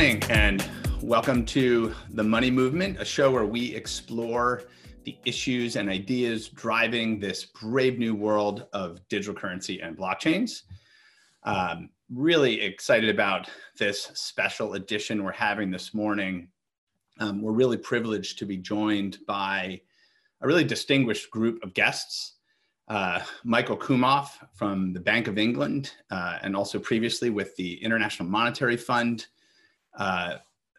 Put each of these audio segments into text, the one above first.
morning and welcome to The Money Movement, a show where we explore the issues and ideas driving this brave new world of digital currency and blockchains. Um, really excited about this special edition we're having this morning. Um, we're really privileged to be joined by a really distinguished group of guests. Uh, Michael Kumhof from the Bank of England, uh, and also previously with the International Monetary Fund, uh,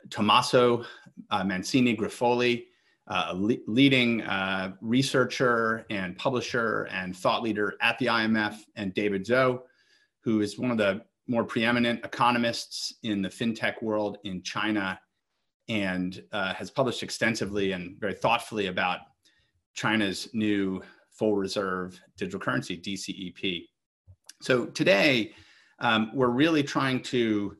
Tommaso uh, Mancini Griffoli, uh, a le leading uh, researcher and publisher and thought leader at the IMF, and David Zhou, who is one of the more preeminent economists in the fintech world in China and uh, has published extensively and very thoughtfully about China's new full reserve digital currency, DCEP. So today, um, we're really trying to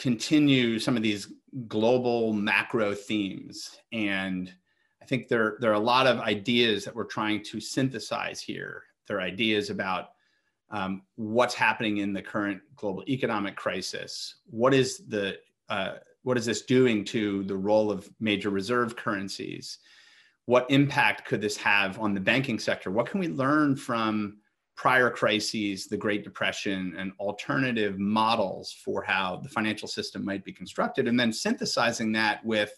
continue some of these global macro themes. And I think there, there are a lot of ideas that we're trying to synthesize here. There are ideas about um, what's happening in the current global economic crisis. What is the uh, what is this doing to the role of major reserve currencies? What impact could this have on the banking sector? What can we learn from prior crises, the Great Depression, and alternative models for how the financial system might be constructed, and then synthesizing that with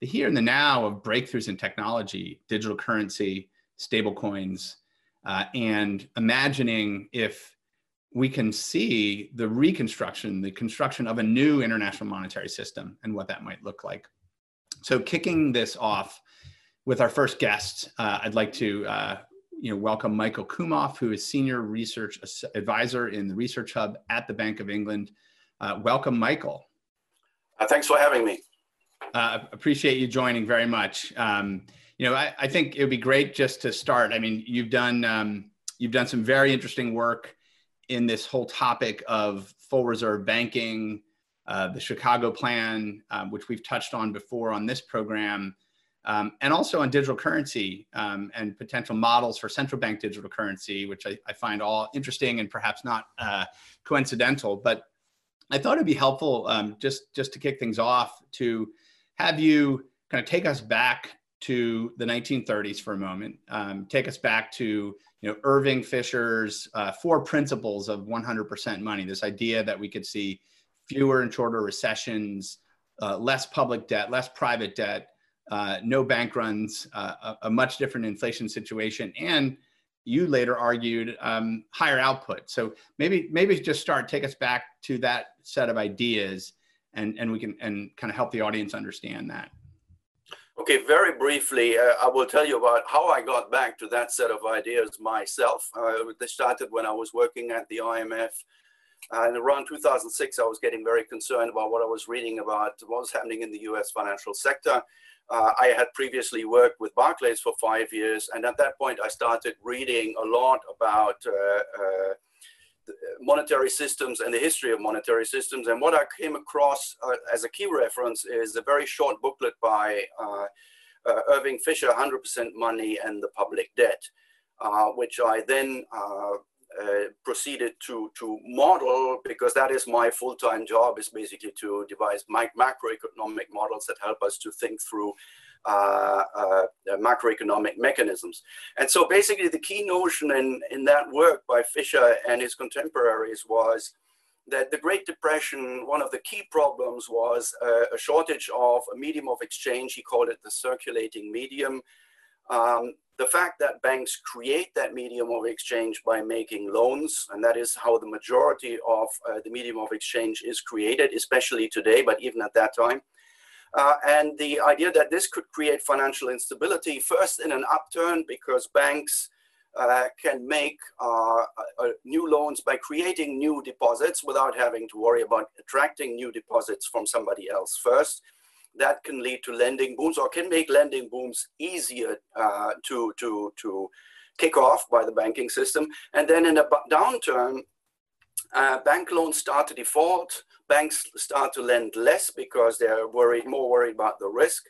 the here and the now of breakthroughs in technology, digital currency, stable coins, uh, and imagining if we can see the reconstruction, the construction of a new international monetary system and what that might look like. So kicking this off with our first guest, uh, I'd like to uh, you know, welcome Michael Kumhof, who is Senior Research Advisor in the Research Hub at the Bank of England. Uh, welcome, Michael. Uh, thanks for having me. Uh, appreciate you joining very much. Um, you know, I, I, think it would be great just to start. I mean, you've done um, you've done some very interesting work in this whole topic of full reserve banking, uh, the Chicago Plan, um, which we've touched on before on this program, um, and also on digital currency um, and potential models for central bank digital currency, which I, I find all interesting and perhaps not uh, coincidental. But I thought it'd be helpful um, just just to kick things off to have you kind of take us back to the 1930s for a moment. Um, take us back to you know Irving Fisher's uh, four principles of 100% money. This idea that we could see fewer and shorter recessions, uh, less public debt, less private debt, uh, no bank runs, uh, a, a, much different inflation situation, and you later argued um, higher output. So maybe maybe just start take us back to that set of ideas, and and we can and kind of help the audience understand that. Okay, very briefly, uh, I will tell you about how I got back to that set of ideas myself. Uh, they started when I was working at the IMF. Uh, and around 2006, I was getting very concerned about what I was reading about what was happening in the US financial sector. Uh, I had previously worked with Barclays for five years, and at that point, I started reading a lot about uh, uh, monetary systems and the history of monetary systems. And what I came across uh, as a key reference is a very short booklet by uh, uh, Irving Fisher, 100% Money and the Public Debt, uh, which I then uh, uh, proceeded to, to model because that is my full-time job is basically to devise macroeconomic models that help us to think through uh, uh, macroeconomic mechanisms. And so basically the key notion in, in that work by Fisher and his contemporaries was that the Great Depression, one of the key problems was uh, a shortage of a medium of exchange. He called it the circulating medium. Um, the fact that banks create that medium of exchange by making loans, and that is how the majority of uh, the medium of exchange is created, especially today, but even at that time, uh, and the idea that this could create financial instability, first in an upturn, because banks uh, can make uh, new loans by creating new deposits without having to worry about attracting new deposits from somebody else first. That can lead to lending booms or can make lending booms easier uh, to, to, to kick off by the banking system. And then in a downturn, uh, bank loans start to default. Banks start to lend less because they're worried, more worried about the risk.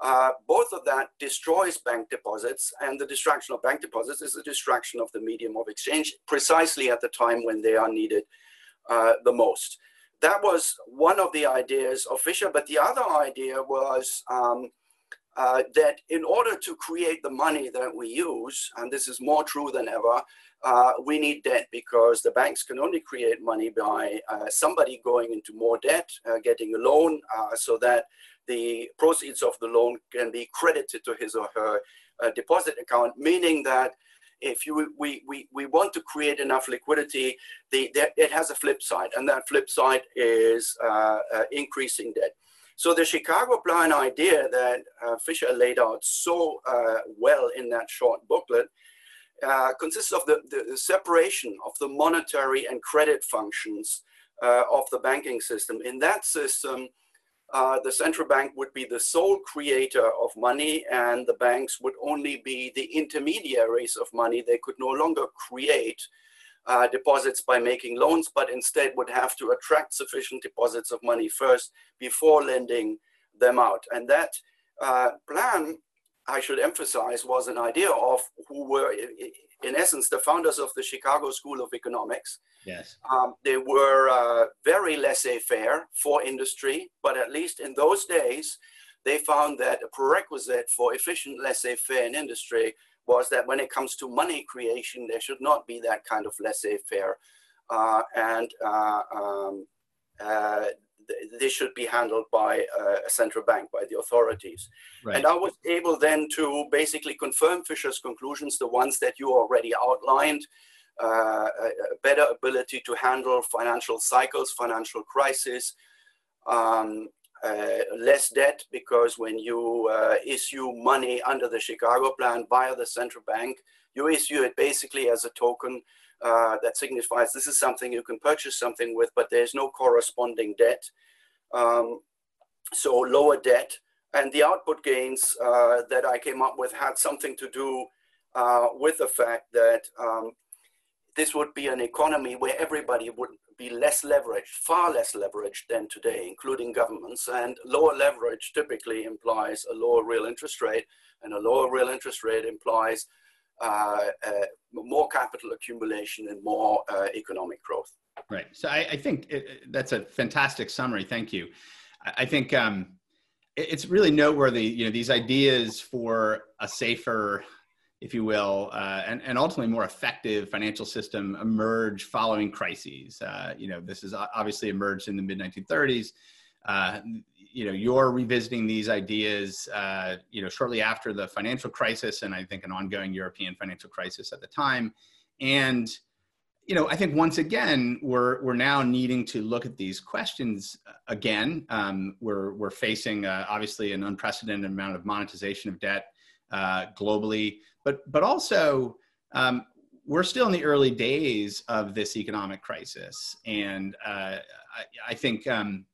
Uh, both of that destroys bank deposits, and the destruction of bank deposits is the destruction of the medium of exchange precisely at the time when they are needed uh, the most. That was one of the ideas of Fisher, but the other idea was um, uh, that in order to create the money that we use, and this is more true than ever, uh, we need debt because the banks can only create money by uh, somebody going into more debt, uh, getting a loan, uh, so that the proceeds of the loan can be credited to his or her uh, deposit account, meaning that if you we, we, we want to create enough liquidity, the, the, it has a flip side, and that flip side is increasing debt. So the Chicago Plan idea that uh, Fisher laid out so uh, well in that short booklet uh, consists of the, the, separation of the monetary and credit functions uh, of the banking system. In that system, uh, the central bank would be the sole creator of money and the banks would only be the intermediaries of money. They could no longer create uh, deposits by making loans, but instead would have to attract sufficient deposits of money first before lending them out. And that uh, plan, I should emphasize, was an idea of who were, in essence, the founders of the Chicago School of Economics. Yes. Um, they were uh, very laissez faire for industry, but at least in those days, they found that a prerequisite for efficient laissez faire in industry was that when it comes to money creation, there should not be that kind of laissez-faire, uh, and uh, um, uh, this should be handled by uh, a central bank, by the authorities. Right. And I was able then to basically confirm Fisher's conclusions, the ones that you already outlined. Uh, a, a better ability to handle financial cycles, financial crisis, um, uh, less debt because when you uh, issue money under the Chicago plan via the central bank, you issue it basically as a token uh, that signifies this is something you can purchase something with, but there's no corresponding debt. Um, so lower debt. And the output gains uh, that I came up with had something to do uh, with the fact that um, this would be an economy where everybody would be less leveraged, far less leveraged than today, including governments. And lower leverage typically implies a lower real interest rate, and a lower real interest rate implies more capital accumulation and more uh, economic growth. Right. So I, I think it, that's a fantastic summary. Thank you. I, I think um, it, it's really noteworthy. You know, these ideas for a safer if you will, uh, and, and ultimately more effective financial system emerge following crises. Uh, you know, this has obviously emerged in the mid 1930s. Uh, you know, you're revisiting these ideas, uh, you know, shortly after the financial crisis, and I think an ongoing European financial crisis at the time. And, you know, I think once again, we're, we're now needing to look at these questions again. Um, we're, we're facing uh, obviously an unprecedented amount of monetization of debt uh, globally but but also um, we're still in the early days of this economic crisis, and uh, I, I, think um,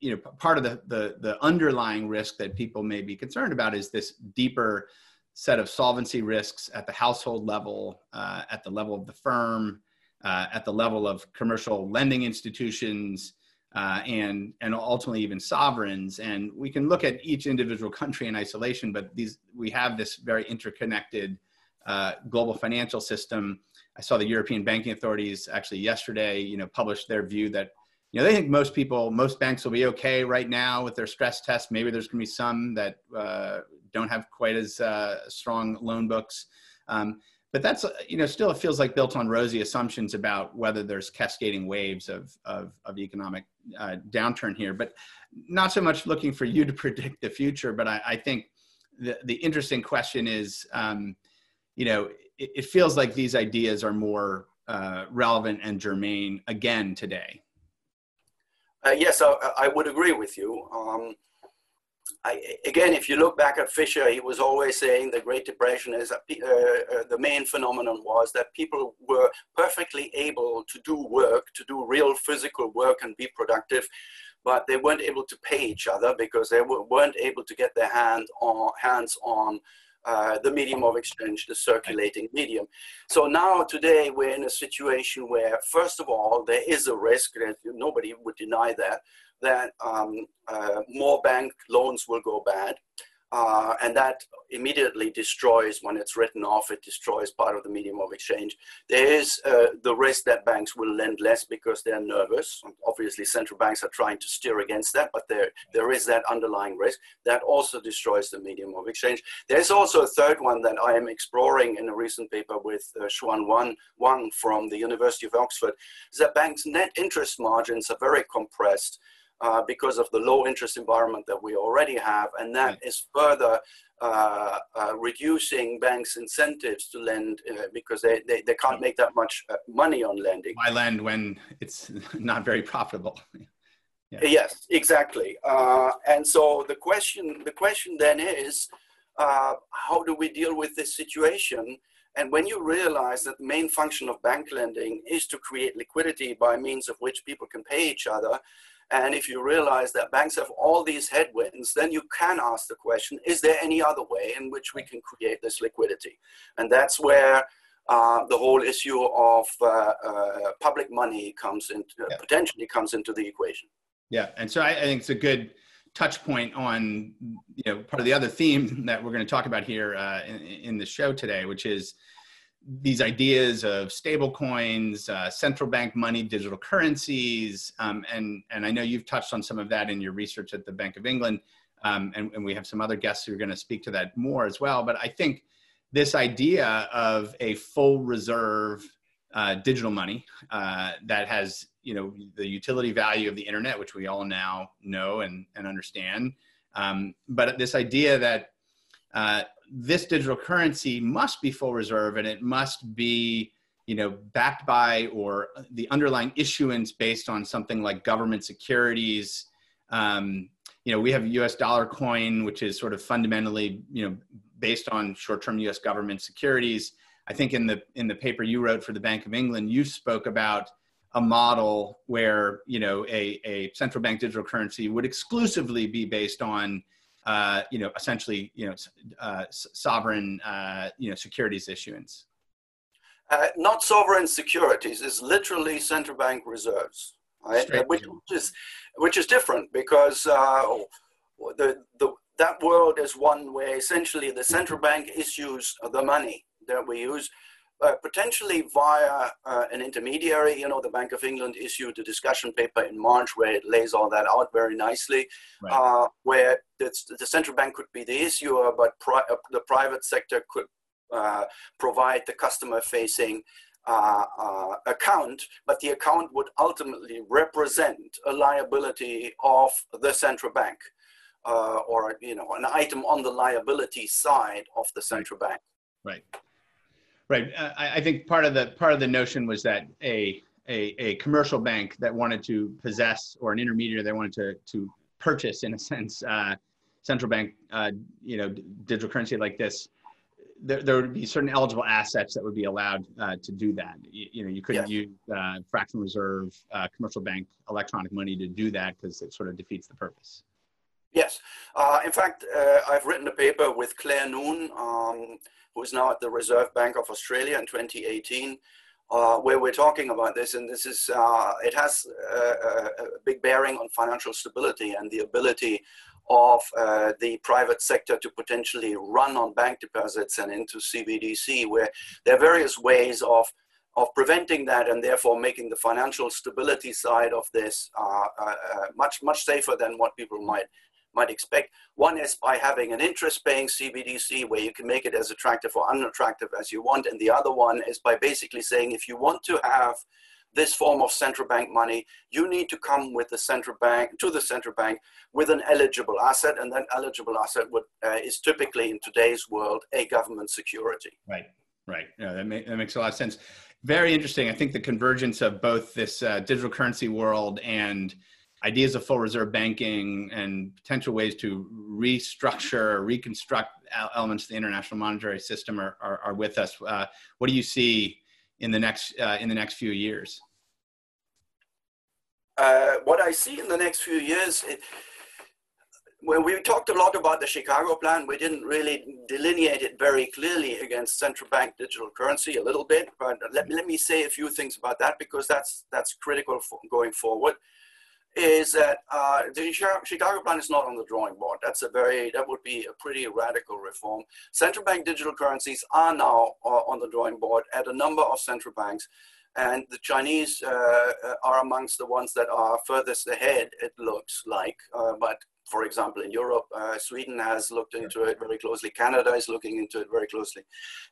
you know part of the, the the underlying risk that people may be concerned about is this deeper set of solvency risks at the household level, uh, at the level of the firm, uh, at the level of commercial lending institutions. Uh, and and ultimately even sovereigns. And we can look at each individual country in isolation, but these we have this very interconnected uh, global financial system. I saw the European banking authorities actually yesterday, you know, published their view that you know they think most people, most banks will be okay right now with their stress test. Maybe there's going to be some that uh, don't have quite as uh, strong loan books. Um, but that's you know still it feels like built on rosy assumptions about whether there's cascading waves of of, of economic uh, downturn here but not so much looking for you to predict the future but i, I think the, the interesting question is um, you know it, it, feels like these ideas are more uh, relevant and germane again today uh, yes I, I, would agree with you. Um, I, again, if you look back at Fisher, he was always saying the Great Depression is uh, uh, the main phenomenon was that people were perfectly able to do work, to do real physical work and be productive, but they weren't able to pay each other because they weren't able to get their hand on, hands on uh, the medium of exchange, the circulating medium. So now today we're in a situation where, first of all, there is a risk that nobody would deny that that um, uh, more bank loans will go bad. Uh, and that immediately destroys, when it's written off, it destroys part of the medium of exchange. There is uh, the risk that banks will lend less because they're nervous. Obviously, central banks are trying to steer against that, but there, there is that underlying risk. That also destroys the medium of exchange. There's also a third one that I am exploring in a recent paper with uh, Xuan Wang, Wang from the University of Oxford, is that banks' net interest margins are very compressed uh, because of the low interest environment that we already have, and that is further uh, uh, reducing banks' incentives to lend uh, because they, they, they can't make that much uh, money on lending. Why lend when it's not very profitable? yeah. Yes, exactly. Uh, and so the question the question then is, how do we deal with this situation? And when you realize that the main function of bank lending is to create liquidity by means of which people can pay each other, and if you realize that banks have all these headwinds, then you can ask the question, is there any other way in which we can create this liquidity? And that's where uh, the whole issue of uh, uh, public money comes into, yeah. potentially comes into the equation. Yeah, and so I, I, think it's a good touch point on, you know, part of the other theme that we're going to talk about here uh, in, in the show today, which is these ideas of stable coins, uh, central bank money, digital currencies, um, and, and I know you've touched on some of that in your research at the Bank of England, um, and, and we have some other guests who are going to speak to that more as well. But I think this idea of a full reserve uh, digital money uh, that has you know the utility value of the internet, which we all now know and, and understand, um, but this idea that uh, this digital currency must be full reserve and it must be you know backed by or the underlying issuance based on something like government securities. Um, you know we have us dollar coin which is sort of fundamentally you know based on short-term us government securities. I think in the in the paper you wrote for the bank of england you spoke about a model where you know a, a central bank digital currency would exclusively be based on uh, you know, essentially, you know, uh, sovereign, uh, you know, securities issuance? Uh, not sovereign securities. It's literally central bank reserves, right? Which, which, is which is different because uh, the the that world is one where essentially the central bank issues the money that we use uh, potentially via uh, an intermediary. You know, the Bank of England issued a discussion paper in March where it lays all that out very nicely, right. uh, where the central bank could be the issuer, but pri uh, the private sector could uh, provide the customer facing uh, account, but the account would ultimately represent a liability of the central bank. or you know an item on the liability side of the central right. bank. Right. Right. Uh, I, I think part of the part of the notion was that a, a a commercial bank that wanted to possess or an intermediary that wanted to to purchase, in a sense, uh, central bank, uh, you know, digital currency like this, there, there would be certain eligible assets that would be allowed uh, to do that. You, you know, you couldn't use uh, fractional reserve uh, commercial bank electronic money to do that because it sort of defeats the purpose. Yes. Uh, in fact, uh, I've written a paper with Clare Noone, um, who is now at the Reserve Bank of Australia in 2018, uh, where we're talking about this. And this is, uh, it has a, a, big bearing on financial stability and the ability of uh, the private sector to potentially run on bank deposits and into CBDC, where there are various ways of of preventing that and therefore making the financial stability side of this uh, uh, uh much much safer than what people might might expect. One is by having an interest paying CBDC where you can make it as attractive or unattractive as you want. And the other one is by basically saying if you want to have this form of central bank money, you need to come with the central bank to the central bank with an eligible asset, and that eligible asset would, uh, is typically in today's world a government security. Right, right. Yeah, that, that makes a lot of sense. Very interesting. I think the convergence of both this uh, digital currency world and ideas of full reserve banking and potential ways to restructure, reconstruct elements of the international monetary system are, are, are with us. Uh, what do you see in the next uh, in the next few years? Uh, what I see in the next few years, it, when we talked a lot about the Chicago plan, we didn't really delineate it very clearly against central bank digital currency a little bit. But let, let me say a few things about that because that's that's critical for going forward is that uh, the Chicago plan is not on the drawing board. That's a very, that would be a pretty radical reform. Central bank digital currencies are now uh, on the drawing board at a number of central banks. And the Chinese uh, uh are amongst the ones that are furthest ahead, it looks like. Uh, but for example, in Europe, uh, Sweden has looked into it very closely. Canada is looking into it very closely,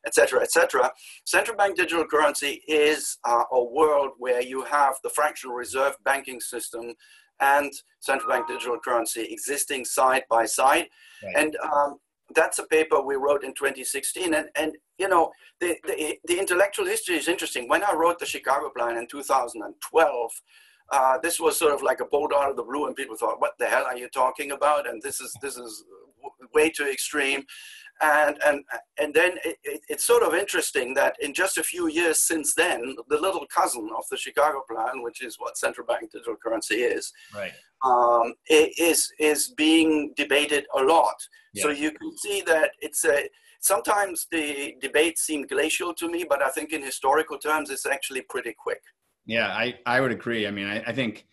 etc., etc. Central bank digital currency is uh, a world where you have the fractional reserve banking system and central bank digital currency existing side by side. Right. And um, that's a paper we wrote in 2016. And, and you know, the, the, the intellectual history is interesting. When I wrote the Chicago Plan in 2012, uh, this was sort of like a bolt out of the blue, and people thought, "What the hell are you talking about?" And this is this is way too extreme. And and and then it, it, it's sort of interesting that in just a few years since then, the little cousin of the Chicago Plan, which is what central bank digital currency is, right, um, is is being debated a lot. Yeah. So you can see that it's a sometimes the debates seem glacial to me, but I think in historical terms, it's actually pretty quick. Yeah, I, I would agree. I mean, I, I think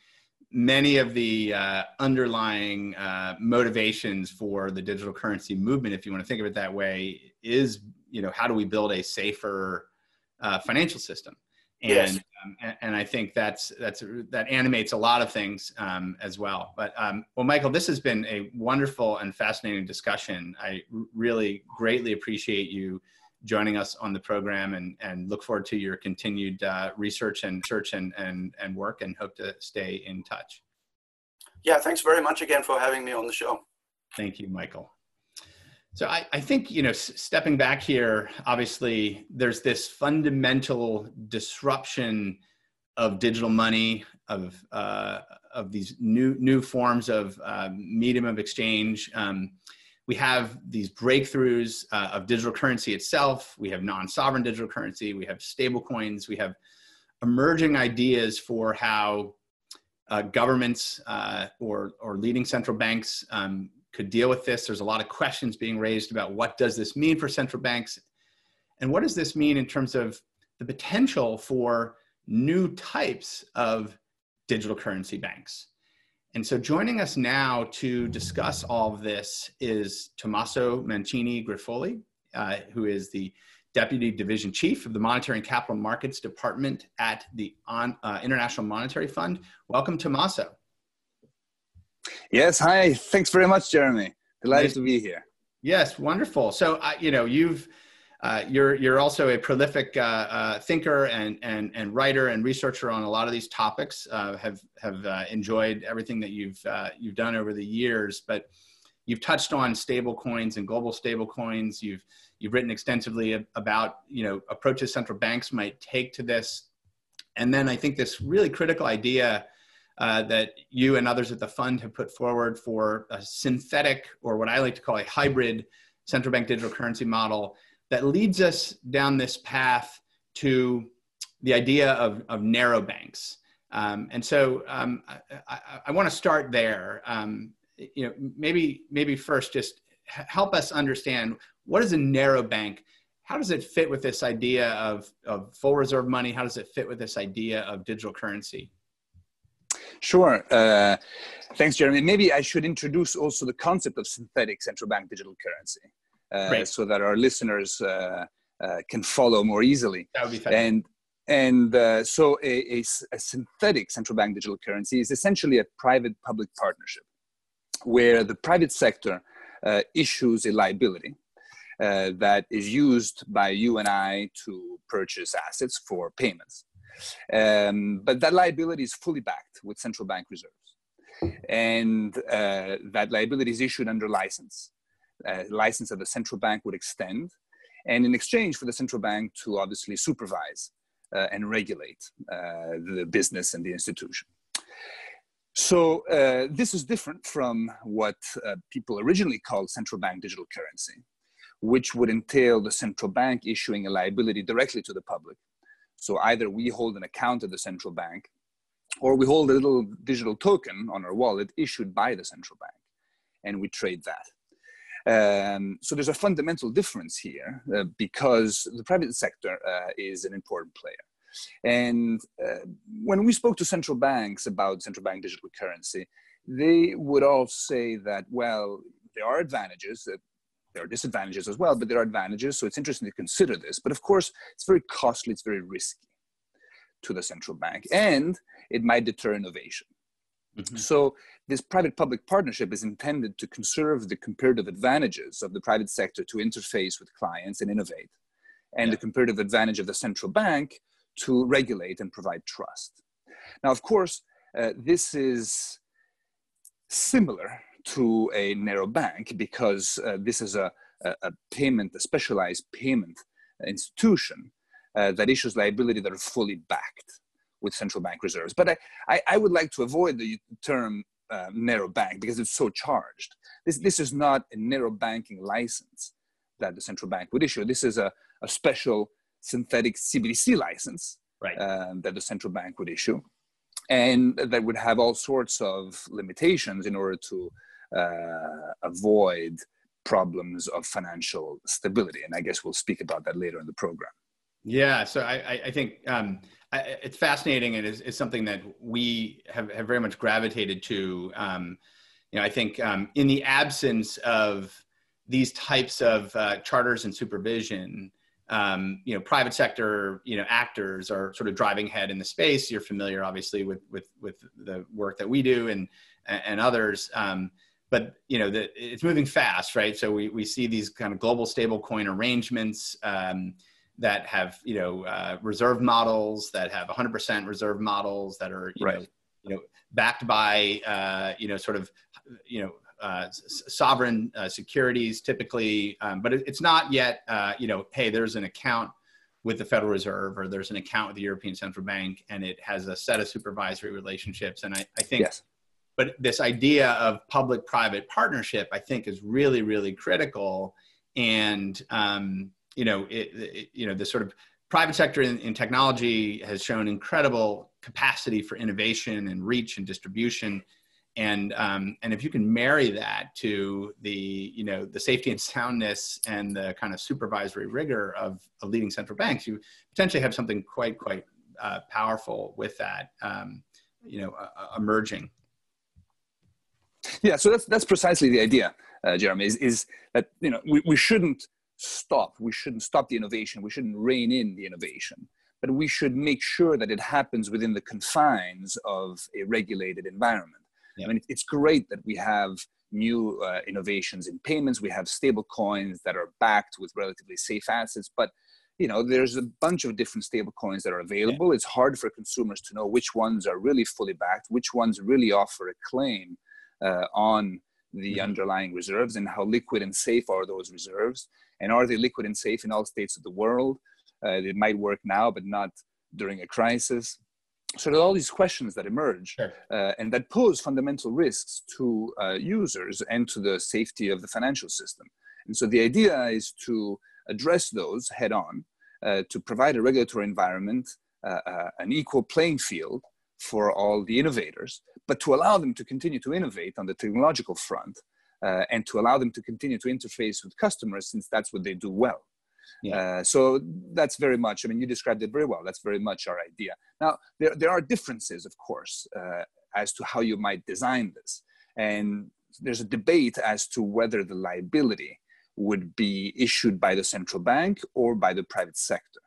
many of the uh, underlying uh, motivations for the digital currency movement, if you want to think of it that way, is you know how do we build a safer uh, financial system? And, yes. um, and, and I think that's that's that animates a lot of things um, as well. But um, well, Michael, this has been a wonderful and fascinating discussion. I really greatly appreciate you joining us on the program and, and look forward to your continued uh, research and search and, and, and work and hope to stay in touch. Yeah, thanks very much again for having me on the show. Thank you, Michael. So I, I think, you know, s- stepping back here, obviously there's this fundamental disruption of digital money, of, uh, of these new, new forms of uh, medium of exchange. Um, we have these breakthroughs uh, of digital currency itself. We have non-sovereign digital currency. We have stable coins. We have emerging ideas for how uh, governments uh, or, or leading central banks um, could deal with this. There's a lot of questions being raised about what does this mean for central banks? And what does this mean in terms of the potential for new types of digital currency banks? And so joining us now to discuss all of this is Tommaso Mancini Griffoli, uh, who is the Deputy Division Chief of the Monetary and Capital Markets Department at the On, uh, International Monetary Fund. Welcome, Tommaso. Yes, hi. Thanks very much, Jeremy. Delighted nice. to be here. Yes, wonderful. So, uh, you know, you've uh, you're you're also a prolific uh, uh, thinker and, and and writer and researcher on a lot of these topics. Uh, have have uh, enjoyed everything that you've uh, you've done over the years, but you've touched on stable coins and global stable coins. You've you've written extensively about you know approaches central banks might take to this, and then I think this really critical idea. that you and others at the fund have put forward for a synthetic, or what I like to call a hybrid central bank digital currency model that leads us down this path to the idea of, of narrow banks. Um, and so um, I, I, I want to start there. Um, you know, maybe maybe first just help us understand what is a narrow bank. How does it fit with this idea of, of full reserve money? How does it fit with this idea of digital currency? Sure. Uh, thanks, Jeremy. Maybe I should introduce also the concept of synthetic central bank digital currency uh, so that our listeners uh, uh, can follow more easily. That would be fantastic. And and uh, so a, a, a, synthetic central bank digital currency is essentially a private public partnership where the private sector uh, issues a liability uh, that is used by you and I to purchase assets for payments. Um, but that liability is fully backed with central bank reserves. And that liability is issued under license license that the central bank would extend, and in exchange for the central bank to obviously supervise uh, and regulate uh, the business and the institution. So uh, this is different from what uh, people originally called central bank digital currency, which would entail the central bank issuing a liability directly to the public. So either we hold an account at the central bank, or we hold a little digital token on our wallet issued by the central bank, and we trade that. Um, so there's a fundamental difference here uh, because the private sector uh, is an important player. And uh, when we spoke to central banks about central bank digital currency, they would all say that, well, there are advantages, that there are disadvantages as well, but there are advantages. So it's interesting to consider this. But of course, it's very costly, it's very risky to the central bank, and it might deter innovation. Mm-hmm. So this private-public partnership is intended to conserve the comparative advantages of the private sector to interface with clients and innovate, and yeah. the comparative advantage of the central bank to regulate and provide trust. Now, of course, uh, this is similar to a narrow bank because uh, this is a, a, a, payment, a specialized payment institution uh, that issues liability that are fully backed with central bank reserves. But I, I, I would like to avoid the term uh, narrow bank because it's so charged. This, this is not a narrow banking license that the central bank would issue. This is a, a special synthetic CBDC license right. Um, that the central bank would issue. And that would have all sorts of limitations in order to uh, avoid problems of financial stability. And I guess we'll speak about that later in the program. Yeah, so I, I think um, I, it's fascinating and is, is something that we have, have very much gravitated to. Um, you know, I think um, in the absence of these types of uh, charters and supervision, um, you know, private sector, you know, actors are sort of driving head in the space. You're familiar, obviously, with with with the work that we do and and others. Um, but you know, the, it's moving fast, right? So we we see these kind of global stablecoin arrangements. Um, that have you know uh, reserve models that have 100% reserve models that are you right. know you know backed by uh, you know sort of you know uh, sovereign uh, securities typically, um, but it, it's not yet uh, you know hey there's an account with the Federal Reserve or there's an account with the European Central Bank and it has a set of supervisory relationships and I, I think. Yes. But this idea of public-private partnership, I think, is really, really critical. And um, you know, it, it, you know, the sort of private sector in, in, technology has shown incredible capacity for innovation and reach and distribution. And, um, and if you can marry that to the, you know, the safety and soundness and the kind of supervisory rigor of, of leading central banks, you potentially have something quite, quite uh, powerful with that, um, you know, uh, emerging. Yeah, so that's, that's precisely the idea, uh, Jeremy, is, is that, you know, we, we shouldn't stop. We shouldn't stop the innovation. We shouldn't rein in the innovation. But we should make sure that it happens within the confines of a regulated environment. Yeah. I mean, it's great that we have new uh, innovations in payments. We have stable coins that are backed with relatively safe assets. But you know, there's a bunch of different stable coins that are available. Yeah. It's hard for consumers to know which ones are really fully backed, which ones really offer a claim uh, on the mm-hmm. underlying reserves, and how liquid and safe are those reserves and are they liquid and safe in all states of the world? Uh, it might work now, but not during a crisis. So there are all these questions that emerge sure. uh, and that pose fundamental risks to uh, users and to the safety of the financial system. And so the idea is to address those head on, uh, to provide a regulatory environment, uh, uh, an equal playing field for all the innovators, but to allow them to continue to innovate on the technological front uh, and to allow them to continue to interface with customers since that's what they do well. Yeah. Uh, so that's very much, I mean, you described it very well. That's very much our idea. Now, there, there are differences, of course, uh, as to how you might design this. And there's a debate as to whether the liability would be issued by the central bank or by the private sector.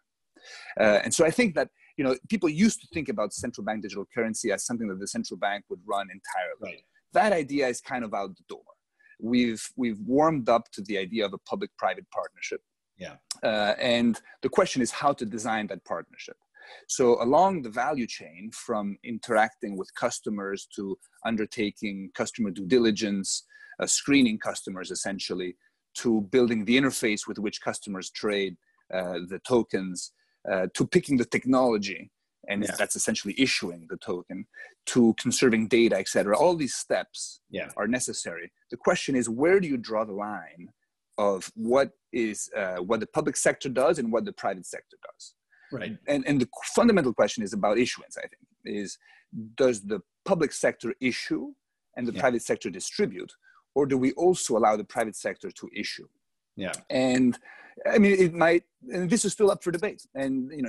Uh, and so I think that you know people used to think about central bank digital currency as something that the central bank would run entirely. Right. That idea is kind of out the door we've we've warmed up to the idea of a public-private partnership. Yeah. Uh, and the question is how to design that partnership. So along the value chain, from interacting with customers to undertaking customer due diligence, uh, screening customers essentially, to building the interface with which customers trade uh, the tokens, uh, to picking the technology and yeah. that's essentially issuing the token to conserving data etc all these steps yeah. are necessary. The question is where do you draw the line of what is uh, what the public sector does and what the private sector does? Right. And and the fundamental question is about issuance i think is does the public sector issue and the yeah. private sector distribute or do we also allow the private sector to issue? Yeah. And i mean it might and this is still up for debate. And you know